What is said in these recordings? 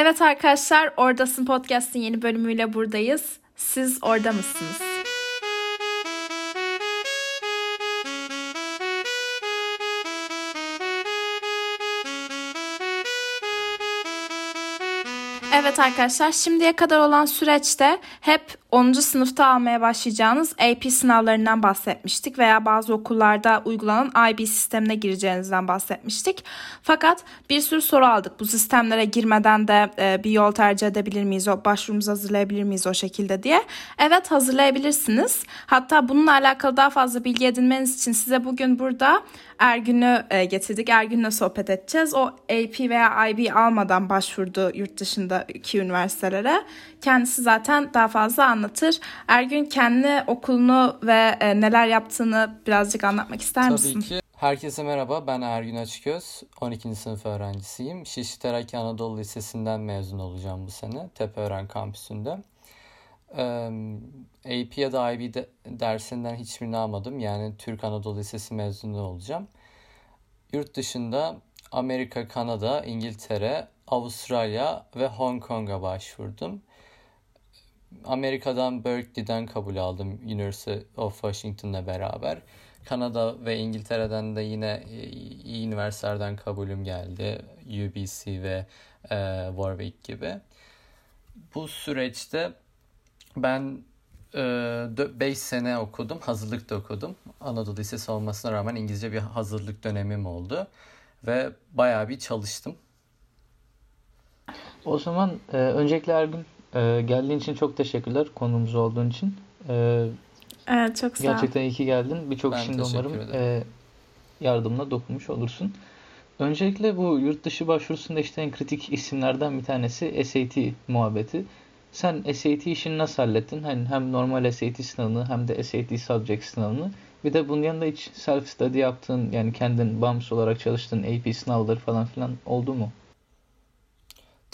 Evet arkadaşlar, Oradasın Podcast'in yeni bölümüyle buradayız. Siz orada mısınız? Evet arkadaşlar şimdiye kadar olan süreçte hep 10. sınıfta almaya başlayacağınız AP sınavlarından bahsetmiştik veya bazı okullarda uygulanan IB sistemine gireceğinizden bahsetmiştik. Fakat bir sürü soru aldık. Bu sistemlere girmeden de e, bir yol tercih edebilir miyiz, o başvurumuzu hazırlayabilir miyiz o şekilde diye. Evet hazırlayabilirsiniz. Hatta bununla alakalı daha fazla bilgi edinmeniz için size bugün burada Ergün'ü e, getirdik. Ergün'le sohbet edeceğiz. O AP veya IB almadan başvurdu yurt dışındaki üniversitelere. Kendisi zaten daha fazla anlatır. Ergün kendi okulunu ve e, neler yaptığını birazcık anlatmak ister Tabii misin? ki. Herkese merhaba. Ben Ergün Açıköz. 12. sınıf öğrencisiyim. Şişli Terakki Anadolu Lisesi'nden mezun olacağım bu sene. Tepeören kampüsünde. AP ya da IB de, dersinden hiçbirini almadım. Yani Türk Anadolu Lisesi mezunu olacağım. Yurt dışında Amerika, Kanada, İngiltere, Avustralya ve Hong Kong'a başvurdum. Amerika'dan Berkeley'den kabul aldım University of Washington'la beraber. Kanada ve İngiltere'den de yine iyi üniversitelerden kabulüm geldi. UBC ve e, Warwick gibi. Bu süreçte ben 5 e, sene okudum, hazırlık da okudum. Anadolu Lisesi olmasına rağmen İngilizce bir hazırlık dönemim oldu. Ve bayağı bir çalıştım. O zaman e, öncelikle Ergün e, geldiğin için çok teşekkürler konuğumuz olduğun için. E, Evet çok sağ ol. gerçekten iyi ki geldin. Birçok şimdi umarım e, yardımla dokunmuş olursun. Öncelikle bu yurt dışı başvurusunda işte en kritik isimlerden bir tanesi SAT muhabbeti. Sen SAT işini nasıl hallettin? Hani hem normal SAT sınavını hem de SAT subject sınavını. Bir de bunun yanında hiç self study yaptığın yani kendin bağımsız olarak çalıştığın AP sınavları falan filan oldu mu?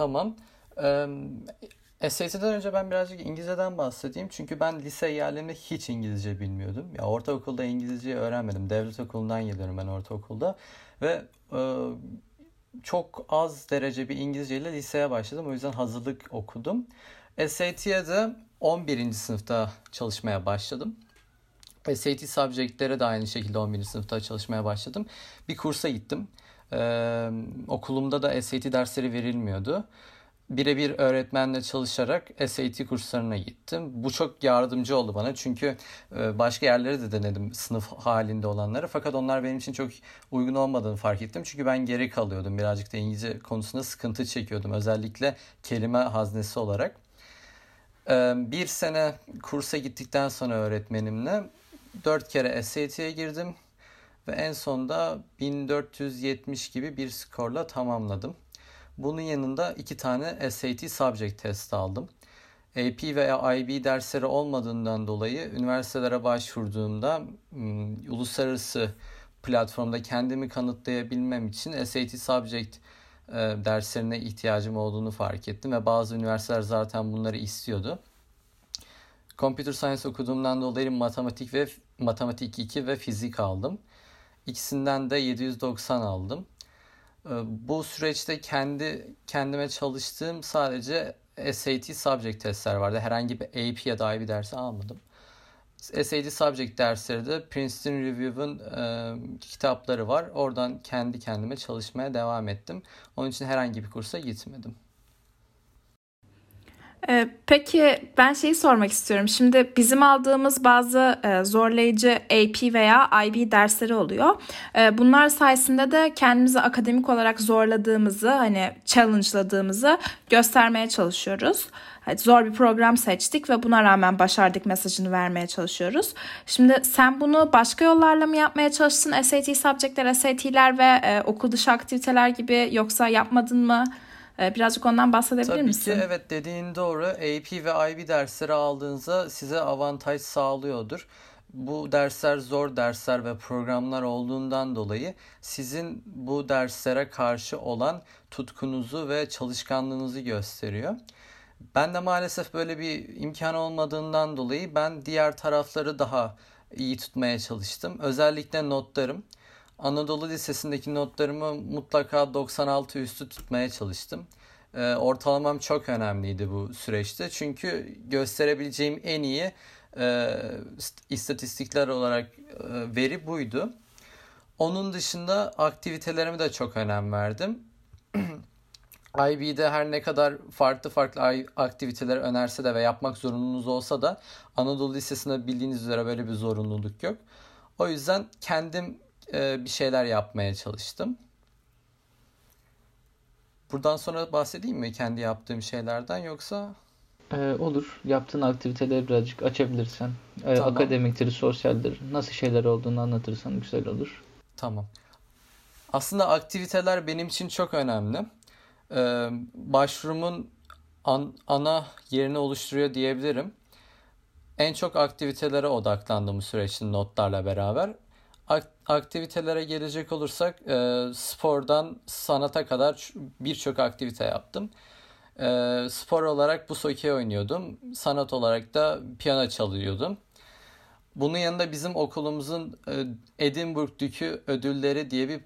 Tamam. Ee, SAT'den önce ben birazcık İngilizceden bahsedeyim. Çünkü ben lise yerlerinde hiç İngilizce bilmiyordum. Ya ortaokulda İngilizceyi öğrenmedim. Devlet okulundan geliyorum ben ortaokulda. Ve e, çok az derece bir İngilizceyle liseye başladım. O yüzden hazırlık okudum. SAT'ye de 11. sınıfta çalışmaya başladım. SAT subject'lere de aynı şekilde 11. sınıfta çalışmaya başladım. Bir kursa gittim. Ee, okulumda da SAT dersleri verilmiyordu. Birebir öğretmenle çalışarak SAT kurslarına gittim. Bu çok yardımcı oldu bana çünkü başka yerlere de denedim sınıf halinde olanları. Fakat onlar benim için çok uygun olmadığını fark ettim. Çünkü ben geri kalıyordum. Birazcık da İngilizce konusunda sıkıntı çekiyordum. Özellikle kelime haznesi olarak. Bir sene kursa gittikten sonra öğretmenimle dört kere SAT'ye girdim ve en sonda 1470 gibi bir skorla tamamladım. Bunun yanında iki tane SAT subject test aldım. AP veya IB dersleri olmadığından dolayı üniversitelere başvurduğumda uluslararası platformda kendimi kanıtlayabilmem için SAT subject derslerine ihtiyacım olduğunu fark ettim ve bazı üniversiteler zaten bunları istiyordu. Computer Science okuduğumdan dolayı matematik ve matematik 2 ve fizik aldım. İkisinden de 790 aldım. Ee, Bu süreçte kendi kendime çalıştığım sadece SAT subject testler vardı. Herhangi bir AP ya da IB dersi almadım. SAT subject dersleri de Princeton Review'un e, kitapları var. Oradan kendi kendime çalışmaya devam ettim. Onun için herhangi bir kursa gitmedim. Ee, Peki ben şeyi sormak istiyorum. Şimdi bizim aldığımız bazı e, zorlayıcı AP veya IB dersleri oluyor. E, Bunlar sayesinde de kendimizi akademik olarak zorladığımızı, hani challenge'ladığımızı göstermeye çalışıyoruz. Zor bir program seçtik ve buna rağmen başardık mesajını vermeye çalışıyoruz. Şimdi sen bunu başka yollarla mı yapmaya çalıştın? SAT subjectler, SAT'ler ve e, okul dışı aktiviteler gibi yoksa yapmadın mı? E, Birazcık ondan bahsedebilir Tabii misin? ki evet dediğin doğru. AP ve IB dersleri aldığınızda size avantaj sağlıyordur. Bu dersler zor dersler ve programlar olduğundan dolayı sizin bu derslere karşı olan tutkunuzu ve çalışkanlığınızı gösteriyor. Ben de maalesef böyle bir imkan olmadığından dolayı ben diğer tarafları daha iyi tutmaya çalıştım. Özellikle notlarım. Anadolu Lisesi'ndeki notlarımı mutlaka 96 üstü tutmaya çalıştım. e, ortalamam çok önemliydi bu süreçte. Çünkü gösterebileceğim en iyi e, istatistikler olarak e, veri buydu. Onun dışında aktivitelerime de çok önem verdim. IB'de her ne kadar farklı farklı aktiviteler önerse de ve yapmak zorunluluğunuz olsa da Anadolu Lisesi'nde bildiğiniz üzere böyle bir zorunluluk yok. O yüzden kendim e, bir şeyler yapmaya çalıştım. Buradan sonra bahsedeyim mi kendi yaptığım şeylerden yoksa? Ee, olur. Yaptığın aktiviteleri birazcık açabilirsen. Ee, tamam. Akademiktir, sosyaldir. Nasıl şeyler olduğunu anlatırsan güzel olur. Tamam. Aslında aktiviteler benim için çok önemli. Ee, başvurumun an, ana yerini oluşturuyor diyebilirim. En çok aktivitelere odaklandım bu süreçte notlarla beraber. Aktivitelere gelecek olursak e, spordan sanata kadar birçok aktivite yaptım. E, spor olarak bu sokey oynuyordum. Sanat olarak da piyano çalıyordum. Bunun yanında bizim okulumuzun e, Edinburgh Dükü ödülleri diye bir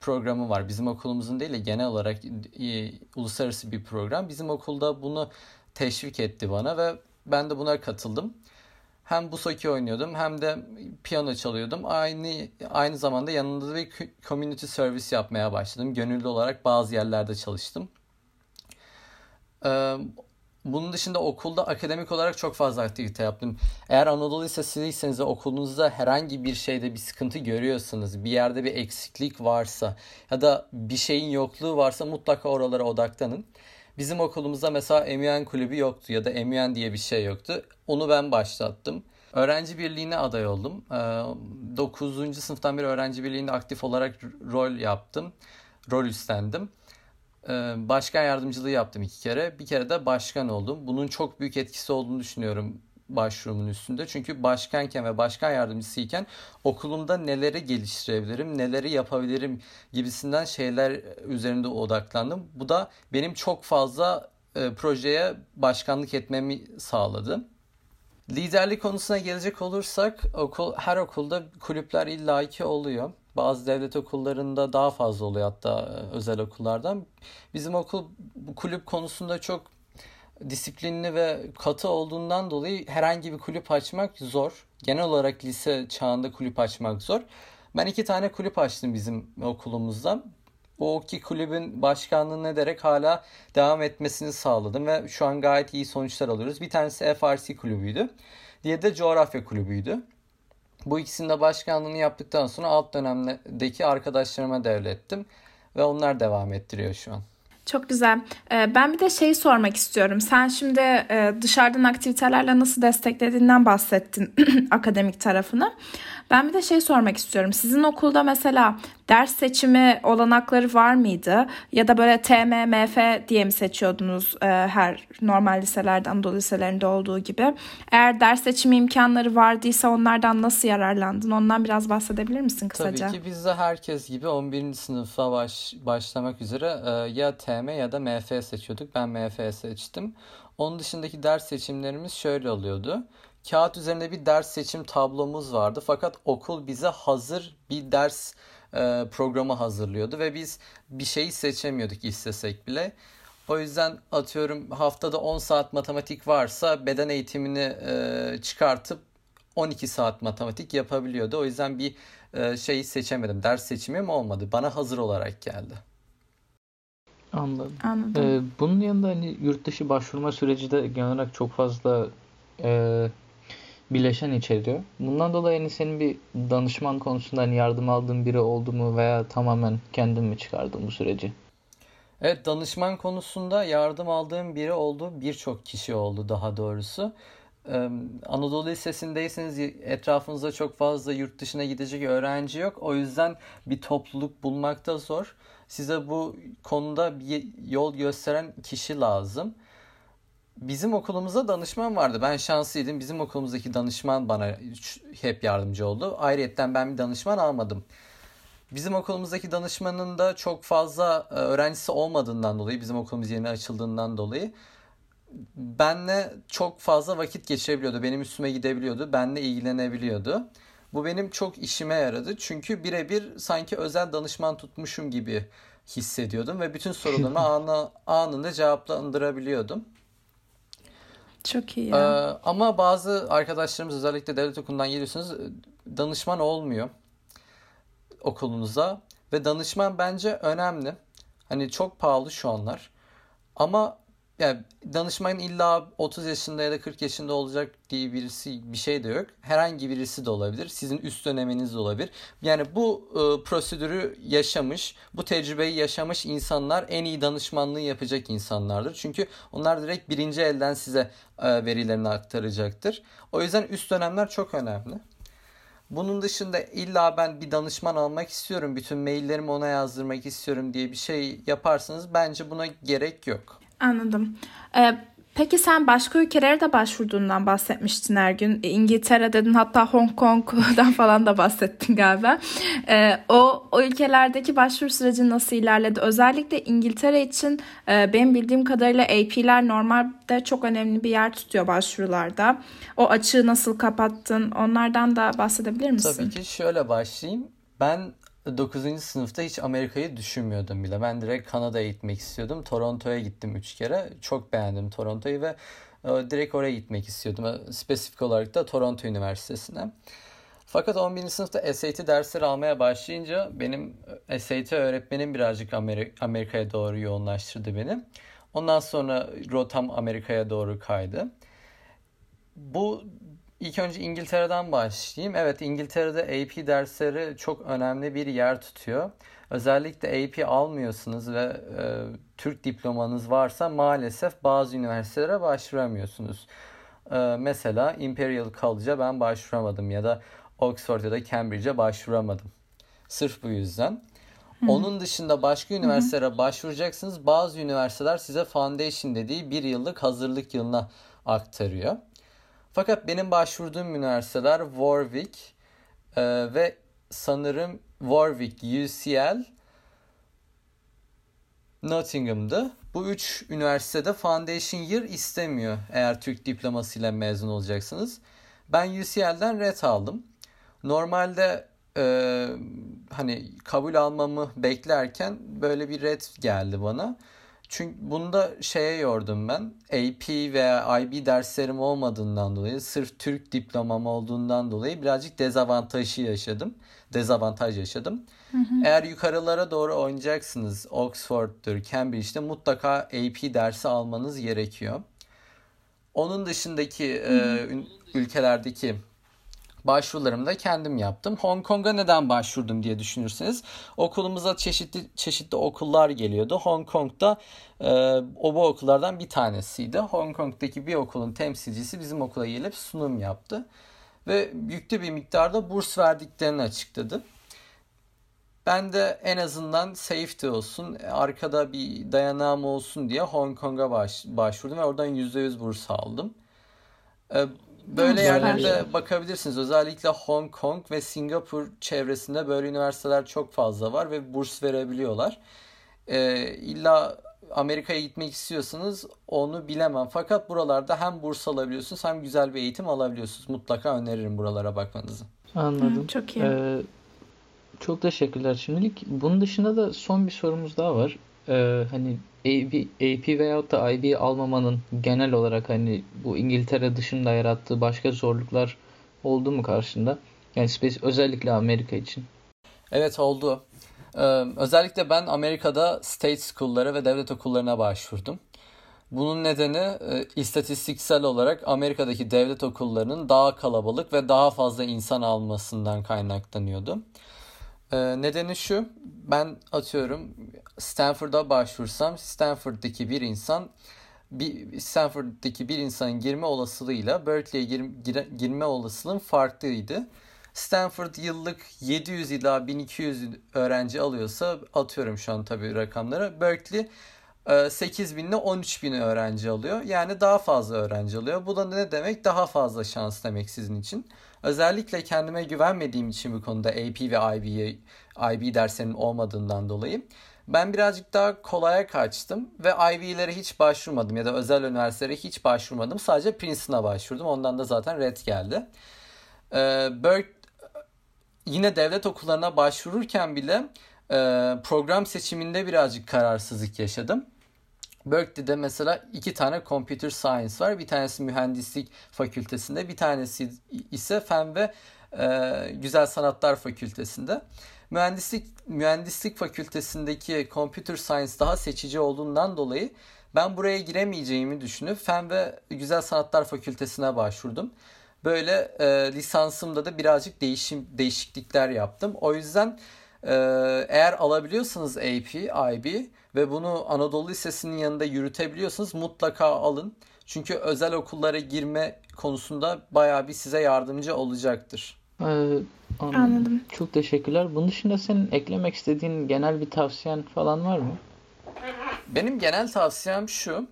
programı var. Bizim okulumuzun değil de genel olarak e, uluslararası bir program. Bizim okulda bunu teşvik etti bana ve ben de buna katıldım. Hem bu soki oynuyordum hem de piyano çalıyordum. Aynı aynı zamanda yanında bir community service yapmaya başladım. Gönüllü olarak bazı yerlerde çalıştım. Ee, bunun dışında okulda akademik olarak çok fazla aktivite yaptım. Eğer Anadolu Lisesi'yseniz ve okulunuzda herhangi bir şeyde bir sıkıntı görüyorsanız, bir yerde bir eksiklik varsa ya da bir şeyin yokluğu varsa mutlaka oralara odaklanın. Bizim okulumuzda mesela MUN kulübü yoktu ya da MUN diye bir şey yoktu. Onu ben başlattım. Öğrenci birliğine aday oldum. 9. Ee, sınıftan beri öğrenci birliğinde aktif olarak rol yaptım. Rol üstlendim. Ee, başkan yardımcılığı yaptım iki kere. Bir kere de başkan oldum. Bunun çok büyük etkisi olduğunu düşünüyorum başvurumun üstünde. Çünkü başkanken ve başkan yardımcısıyken okulumda neleri geliştirebilirim, neleri yapabilirim gibisinden şeyler üzerinde odaklandım. Bu da benim çok fazla e, projeye başkanlık etmemi sağladı. Liderlik konusuna gelecek olursak okul her okulda kulüpler illaki oluyor. Bazı devlet okullarında daha fazla oluyor hatta e, özel okullardan. Bizim okul kulüp konusunda çok disiplinli ve katı olduğundan dolayı herhangi bir kulüp açmak zor. Genel olarak lise çağında kulüp açmak zor. Ben iki tane kulüp açtım bizim okulumuzda. Bu iki kulübün başkanlığını ederek hala devam etmesini sağladım ve şu an gayet iyi sonuçlar alıyoruz. Bir tanesi FRC kulübüydü. Diğeri de coğrafya kulübüydü. Bu ikisinin de başkanlığını yaptıktan sonra alt dönemdeki arkadaşlarıma devrettim ve onlar devam ettiriyor şu an. Çok güzel. Ee, ben bir de şey sormak istiyorum. Sen şimdi e, dışarıdan aktivitelerle nasıl desteklediğinden bahsettin akademik tarafını. Ben bir de şey sormak istiyorum. Sizin okulda mesela ders seçimi olanakları var mıydı? Ya da böyle TM, MF diye mi seçiyordunuz e, her normal liselerde, Anadolu liselerinde olduğu gibi? Eğer ders seçimi imkanları vardıysa onlardan nasıl yararlandın? Ondan biraz bahsedebilir misin kısaca? Tabii ki biz de herkes gibi 11. sınıfa baş, başlamak üzere e, ya TM ya da MF seçiyorduk. Ben MF seçtim. Onun dışındaki ders seçimlerimiz şöyle oluyordu kağıt üzerinde bir ders seçim tablomuz vardı. Fakat okul bize hazır bir ders e, programı hazırlıyordu ve biz bir şeyi seçemiyorduk istesek bile. O yüzden atıyorum haftada 10 saat matematik varsa beden eğitimini e, çıkartıp 12 saat matematik yapabiliyordu. O yüzden bir e, şeyi seçemedim. Ders seçimim olmadı. Bana hazır olarak geldi. Anladım. Anladım. Ee, bunun yanında hani yurt dışı başvurma süreci de genel olarak çok fazla e, bileşen içeriyor. Bundan dolayı hani senin bir danışman konusunda hani yardım aldığın biri oldu mu veya tamamen kendin mi çıkardın bu süreci? Evet danışman konusunda yardım aldığım biri oldu. Birçok kişi oldu daha doğrusu. Ee, Anadolu Lisesi'ndeyseniz etrafınızda çok fazla yurt dışına gidecek öğrenci yok. O yüzden bir topluluk bulmakta zor. Size bu konuda bir yol gösteren kişi lazım. Bizim okulumuzda danışman vardı. Ben şanslıydım. Bizim okulumuzdaki danışman bana hep yardımcı oldu. Ayrıyetten ben bir danışman almadım. Bizim okulumuzdaki danışmanın da çok fazla e, öğrencisi olmadığından dolayı, bizim okulumuz yeni açıldığından dolayı benle çok fazla vakit geçirebiliyordu. Benim üstüme gidebiliyordu. Benle ilgilenebiliyordu. Bu benim çok işime yaradı. Çünkü birebir sanki özel danışman tutmuşum gibi hissediyordum ve bütün sorularımı anı, anında cevaplandırabiliyordum. Çok iyi. Ee, ama bazı arkadaşlarımız özellikle devlet okulundan geliyorsunuz danışman olmuyor okulunuza ve danışman bence önemli. Hani çok pahalı şu anlar. Ama yani danışmanın illa 30 yaşında ya da 40 yaşında olacak diye birisi bir şey de yok. Herhangi birisi de olabilir. Sizin üst döneminiz de olabilir. Yani bu e, prosedürü yaşamış, bu tecrübeyi yaşamış insanlar en iyi danışmanlığı yapacak insanlardır. Çünkü onlar direkt birinci elden size e, verilerini aktaracaktır. O yüzden üst dönemler çok önemli. Bunun dışında illa ben bir danışman almak istiyorum, bütün maillerimi ona yazdırmak istiyorum diye bir şey yaparsanız bence buna gerek yok. Anladım. Ee, peki sen başka ülkelere de başvurduğundan bahsetmiştin her gün. İngiltere dedin hatta Hong Kong'dan falan da bahsettin galiba. Ee, o, o ülkelerdeki başvuru süreci nasıl ilerledi? Özellikle İngiltere için e, benim bildiğim kadarıyla AP'ler normalde çok önemli bir yer tutuyor başvurularda. O açığı nasıl kapattın? Onlardan da bahsedebilir misin? Tabii ki şöyle başlayayım. Ben 9. sınıfta hiç Amerika'yı düşünmüyordum bile. Ben direkt Kanada'ya gitmek istiyordum. Toronto'ya gittim 3 kere. Çok beğendim Toronto'yu ve e, direkt oraya gitmek istiyordum. E, spesifik olarak da Toronto Üniversitesi'ne. Fakat 11. sınıfta SAT dersleri almaya başlayınca benim e, SAT öğretmenim birazcık Amerika'ya doğru yoğunlaştırdı beni. Ondan sonra rotam Amerika'ya doğru kaydı. Bu İlk önce İngiltere'den başlayayım. Evet İngiltere'de AP dersleri çok önemli bir yer tutuyor. Özellikle AP almıyorsunuz ve e, Türk diplomanız varsa maalesef bazı üniversitelere başvuramıyorsunuz. E, mesela Imperial College'a ben başvuramadım ya da Oxford ya da Cambridge'e başvuramadım. Sırf bu yüzden. Hı. Onun dışında başka üniversitelere Hı. başvuracaksınız. Bazı üniversiteler size foundation dediği bir yıllık hazırlık yılına aktarıyor. Fakat benim başvurduğum üniversiteler Warwick e, ve sanırım Warwick, UCL, Nottingham'dı. Bu üç üniversitede foundation year istemiyor eğer Türk diplomasıyla mezun olacaksınız. Ben UCL'den red aldım. Normalde e, hani kabul almamı beklerken böyle bir red geldi bana. Çünkü bunda şeye yordum ben. AP veya IB derslerim olmadığından dolayı sırf Türk diplomam olduğundan dolayı birazcık dezavantajı yaşadım. Dezavantaj yaşadım. Hı hı. Eğer yukarılara doğru oynayacaksınız Oxford'dur, Cambridge'de mutlaka AP dersi almanız gerekiyor. Onun dışındaki hı hı. E, ülkelerdeki başvurularımı da kendim yaptım. Hong Kong'a neden başvurdum diye düşünürseniz okulumuza çeşitli çeşitli okullar geliyordu. Hong Kong'da e, o bu okullardan bir tanesiydi. Hong Kong'daki bir okulun temsilcisi bizim okula gelip sunum yaptı ve yüklü bir miktarda burs verdiklerini açıkladı. Ben de en azından safety olsun, arkada bir dayanağım olsun diye Hong Kong'a baş, başvurdum ve oradan %100 burs aldım. Böyle yerlerde bakabilirsiniz. Özellikle Hong Kong ve Singapur çevresinde böyle üniversiteler çok fazla var ve burs verebiliyorlar. Ee, illa Amerika'ya gitmek istiyorsanız onu bilemem. Fakat buralarda hem burs alabiliyorsunuz hem güzel bir eğitim alabiliyorsunuz. Mutlaka öneririm buralara bakmanızı. Anladım. Hı, çok iyi. Ee, çok teşekkürler şimdilik. Bunun dışında da son bir sorumuz daha var. Ee, hani AP, AP veyahut da IB almamanın genel olarak hani bu İngiltere dışında yarattığı başka zorluklar oldu mu karşında? Yani spes özellikle Amerika için. Evet oldu. Ee, özellikle ben Amerika'da state school'lara ve devlet okullarına başvurdum. Bunun nedeni e, istatistiksel olarak Amerika'daki devlet okullarının daha kalabalık ve daha fazla insan almasından kaynaklanıyordu. Ee, nedeni şu, ben atıyorum Stanford'a başvursam Stanford'daki bir insan bir Stanford'daki bir insanın girme olasılığıyla Berkeley'e gir, gir, girme olasılığın farklıydı. Stanford yıllık 700 ila 1200 öğrenci alıyorsa atıyorum şu an tabii rakamları. Berkeley 8 bin ile 13 bin öğrenci alıyor. Yani daha fazla öğrenci alıyor. Bu da ne demek? Daha fazla şans demek sizin için. Özellikle kendime güvenmediğim için bu konuda AP ve IB, IB derslerinin olmadığından dolayı ben birazcık daha kolaya kaçtım ve IB'lere hiç başvurmadım ya da özel üniversitelere hiç başvurmadım. Sadece Princeton'a başvurdum. Ondan da zaten red geldi. Ee, Berk, yine devlet okullarına başvururken bile e, program seçiminde birazcık kararsızlık yaşadım. Berkeley'de mesela iki tane computer science var. Bir tanesi mühendislik fakültesinde, bir tanesi ise fen ve e, güzel sanatlar fakültesinde. Mühendislik mühendislik fakültesindeki computer science daha seçici olduğundan dolayı ben buraya giremeyeceğimi düşünüp fen ve güzel sanatlar fakültesine başvurdum. Böyle e, lisansımda da birazcık değişim değişiklikler yaptım. O yüzden e, eğer alabiliyorsanız AP, IB ve bunu Anadolu Lisesi'nin yanında yürütebiliyorsanız mutlaka alın. Çünkü özel okullara girme konusunda bayağı bir size yardımcı olacaktır. Ee, anladım. Çok teşekkürler. Bunun dışında senin eklemek istediğin genel bir tavsiyen falan var mı? Benim genel tavsiyem şu.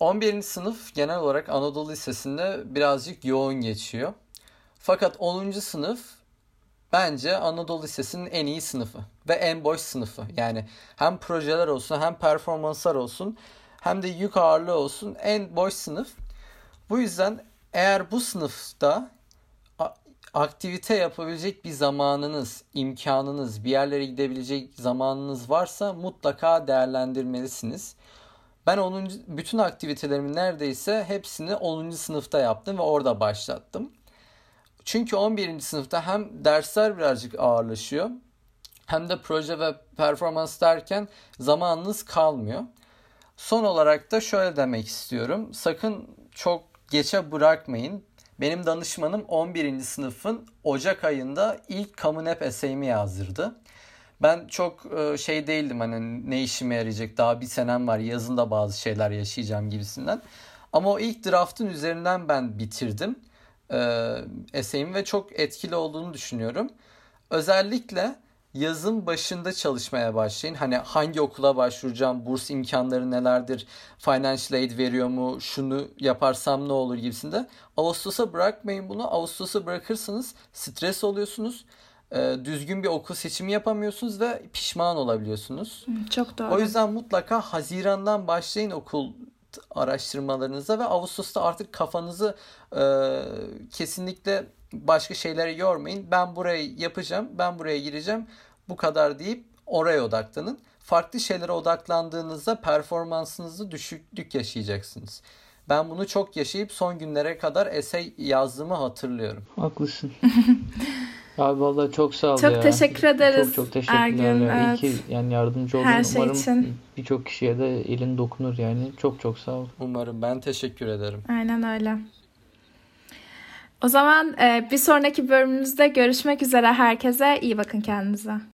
11. sınıf genel olarak Anadolu Lisesi'nde birazcık yoğun geçiyor. Fakat 10. sınıf bence Anadolu Lisesi'nin en iyi sınıfı ve en boş sınıfı. Yani hem projeler olsun hem performanslar olsun hem de yük ağırlığı olsun en boş sınıf. Bu yüzden eğer bu sınıfta aktivite yapabilecek bir zamanınız, imkanınız, bir yerlere gidebilecek zamanınız varsa mutlaka değerlendirmelisiniz. Ben 10. bütün aktivitelerimi neredeyse hepsini 10. sınıfta yaptım ve orada başlattım. Çünkü 11. sınıfta hem dersler birazcık ağırlaşıyor hem de proje ve performans derken zamanınız kalmıyor. Son olarak da şöyle demek istiyorum. Sakın çok geçe bırakmayın. Benim danışmanım 11. sınıfın Ocak ayında ilk Common App essay'imi yazdırdı. Ben çok e, şey değildim hani ne işime yarayacak daha bir senem var yazında bazı şeyler yaşayacağım gibisinden. Ama o ilk draftın üzerinden ben bitirdim e, essay'imi ve çok etkili olduğunu düşünüyorum. Özellikle yazın başında çalışmaya başlayın. Hani hangi okula başvuracağım, burs imkanları nelerdir, financial aid veriyor mu, şunu yaparsam ne olur gibisinde. Ağustos'a bırakmayın bunu. Ağustos'a bırakırsanız stres oluyorsunuz. Ee, düzgün bir okul seçimi yapamıyorsunuz ve pişman olabiliyorsunuz. Çok doğru. O yüzden mutlaka Haziran'dan başlayın okul araştırmalarınıza ve Ağustos'ta artık kafanızı e, kesinlikle başka şeylere yormayın. Ben burayı yapacağım, ben buraya gireceğim. Bu kadar deyip oraya odaklanın. Farklı şeylere odaklandığınızda performansınızı düşüklük yaşayacaksınız. Ben bunu çok yaşayıp son günlere kadar essay yazdığımı hatırlıyorum. Haklısın. Abi vallahi çok sağ ol çok ya. teşekkür ederiz. Çok çok teşekkürler. Ergün, ya. evet. İyi ki yani yardımcı oldun. Her şey Umarım için. birçok kişiye de elin dokunur yani. Çok çok sağ ol. Umarım ben teşekkür ederim. Aynen öyle. O zaman e, bir sonraki bölümümüzde görüşmek üzere herkese. İyi bakın kendinize.